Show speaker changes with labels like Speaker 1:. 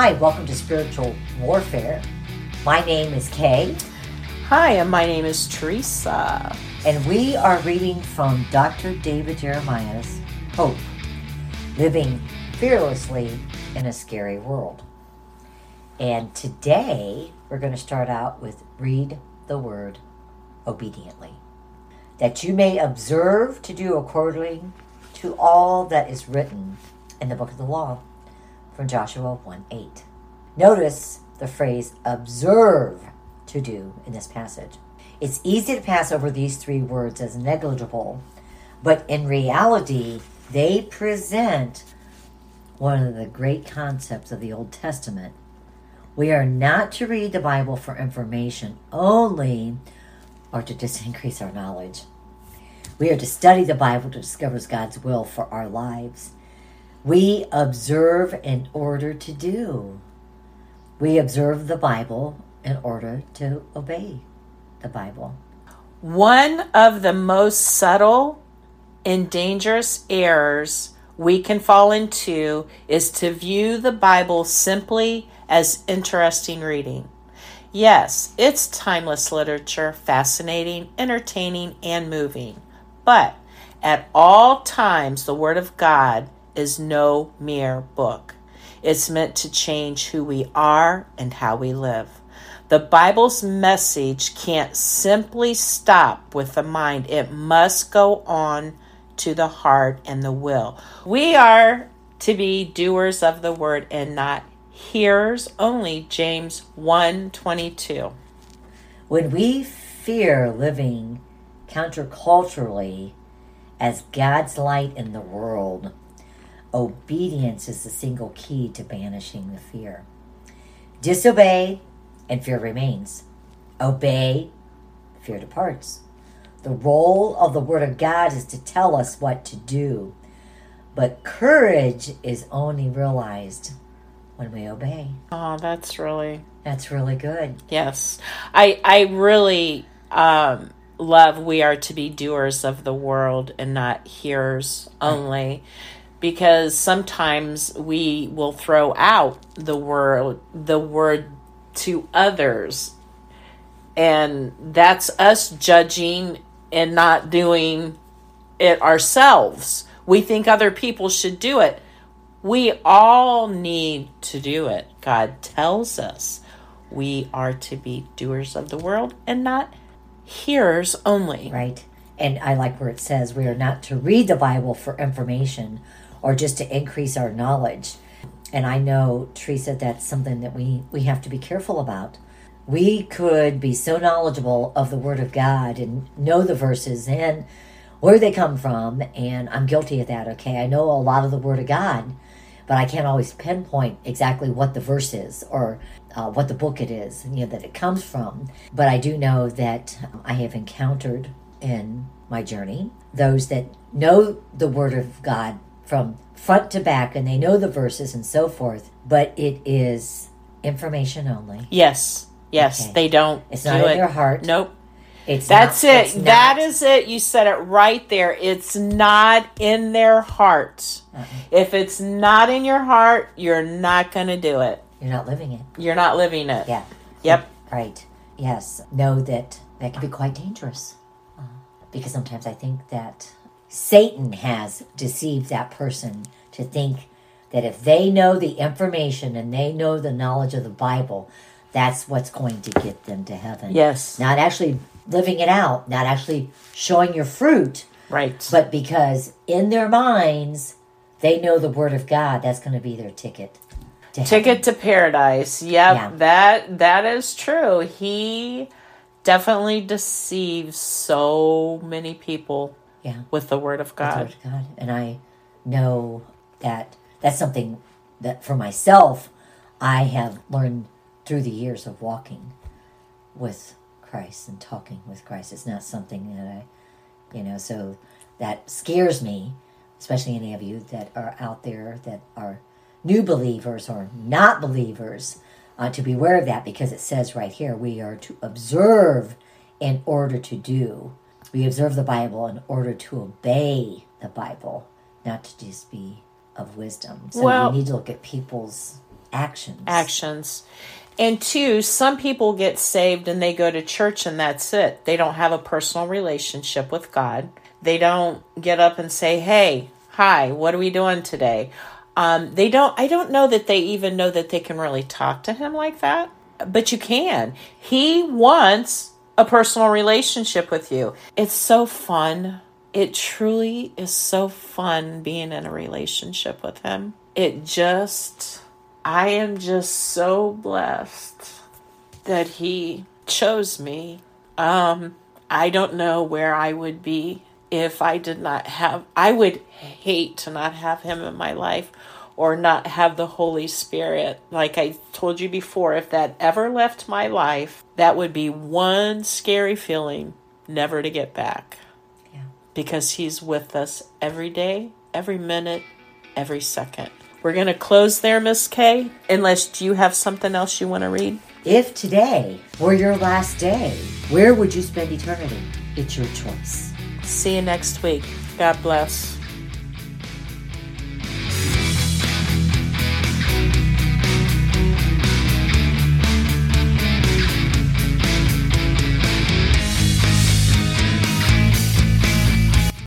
Speaker 1: Hi, welcome to Spiritual Warfare. My name is Kay.
Speaker 2: Hi, and my name is Teresa.
Speaker 1: And we are reading from Dr. David Jeremiah's Hope Living Fearlessly in a Scary World. And today we're going to start out with Read the Word Obediently. That you may observe to do according to all that is written in the book of the law from Joshua 1 8. Notice the phrase observe to do in this passage. It's easy to pass over these three words as negligible, but in reality, they present one of the great concepts of the Old Testament. We are not to read the Bible for information only or to just increase our knowledge. We are to study the Bible to discover God's will for our lives. We observe in order to do. We observe the Bible in order to obey the Bible.
Speaker 2: One of the most subtle and dangerous errors we can fall into is to view the Bible simply as interesting reading. Yes, it's timeless literature, fascinating, entertaining, and moving. But at all times, the Word of God is no mere book. It's meant to change who we are and how we live. The Bible's message can't simply stop with the mind, it must go on to the heart and the will. We are to be doers of the word and not hearers only. James 1 22.
Speaker 1: When we fear living counterculturally as God's light in the world, obedience is the single key to banishing the fear. Disobey, and fear remains. Obey, fear departs. The role of the Word of God is to tell us what to do, but courage is only realized when we obey.
Speaker 2: Oh, that's really
Speaker 1: that's really good.
Speaker 2: Yes, I I really um, love. We are to be doers of the world and not hearers only because sometimes we will throw out the word the word to others. And that's us judging and not doing it ourselves. We think other people should do it. We all need to do it. God tells us we are to be doers of the world and not hearers only.
Speaker 1: Right. And i like where it says we are not to read the bible for information or just to increase our knowledge. And I know, Teresa, that's something that we, we have to be careful about. We could be so knowledgeable of the Word of God and know the verses and where they come from. And I'm guilty of that, okay? I know a lot of the Word of God, but I can't always pinpoint exactly what the verse is or uh, what the book it is, you know, that it comes from. But I do know that I have encountered in my journey those that know the Word of God from front to back and they know the verses and so forth, but it is information only.
Speaker 2: Yes. Yes. Okay. They don't.
Speaker 1: It's not do in it. their heart.
Speaker 2: Nope. It's That's not, it. It's that is it. You said it right there. It's not in their heart. Uh-uh. If it's not in your heart, you're not going to do it.
Speaker 1: You're not living it.
Speaker 2: You're not living it.
Speaker 1: Yeah.
Speaker 2: Yep.
Speaker 1: Right. Yes. Know that that can be quite dangerous. Uh, because sometimes I think that Satan has deceived that person to think that if they know the information and they know the knowledge of the Bible, that's what's going to get them to heaven.
Speaker 2: Yes.
Speaker 1: Not actually living it out, not actually showing your fruit.
Speaker 2: Right.
Speaker 1: But because in their minds, they know the Word of God, that's going to be their ticket.
Speaker 2: To ticket to paradise. Yep, yeah. that that is true. He definitely deceives so many people
Speaker 1: yeah.
Speaker 2: With the Word of God.
Speaker 1: Word of God. And I know that that's something that for myself, I have learned through the years of walking with Christ and talking with Christ. It's not something that I, you know, so that scares me, especially any of you that are out there that are new believers or not believers, uh, to be aware of that because it says right here we are to observe in order to do. We observe the Bible in order to obey the Bible, not to just be of wisdom. So well, we need to look at people's actions.
Speaker 2: actions. And two, some people get saved and they go to church and that's it. They don't have a personal relationship with God. They don't get up and say, "Hey, hi, what are we doing today?" Um, they don't. I don't know that they even know that they can really talk to Him like that. But you can. He wants a personal relationship with you. It's so fun. It truly is so fun being in a relationship with Him. It just I am just so blessed that he chose me. Um, I don't know where I would be if I did not have, I would hate to not have him in my life or not have the Holy Spirit. Like I told you before, if that ever left my life, that would be one scary feeling never to get back.
Speaker 1: Yeah.
Speaker 2: Because he's with us every day, every minute, every second. We're going to close there, Miss Kay, unless you have something else you want to read.
Speaker 1: If today were your last day, where would you spend eternity? It's your choice.
Speaker 2: See you next week. God bless.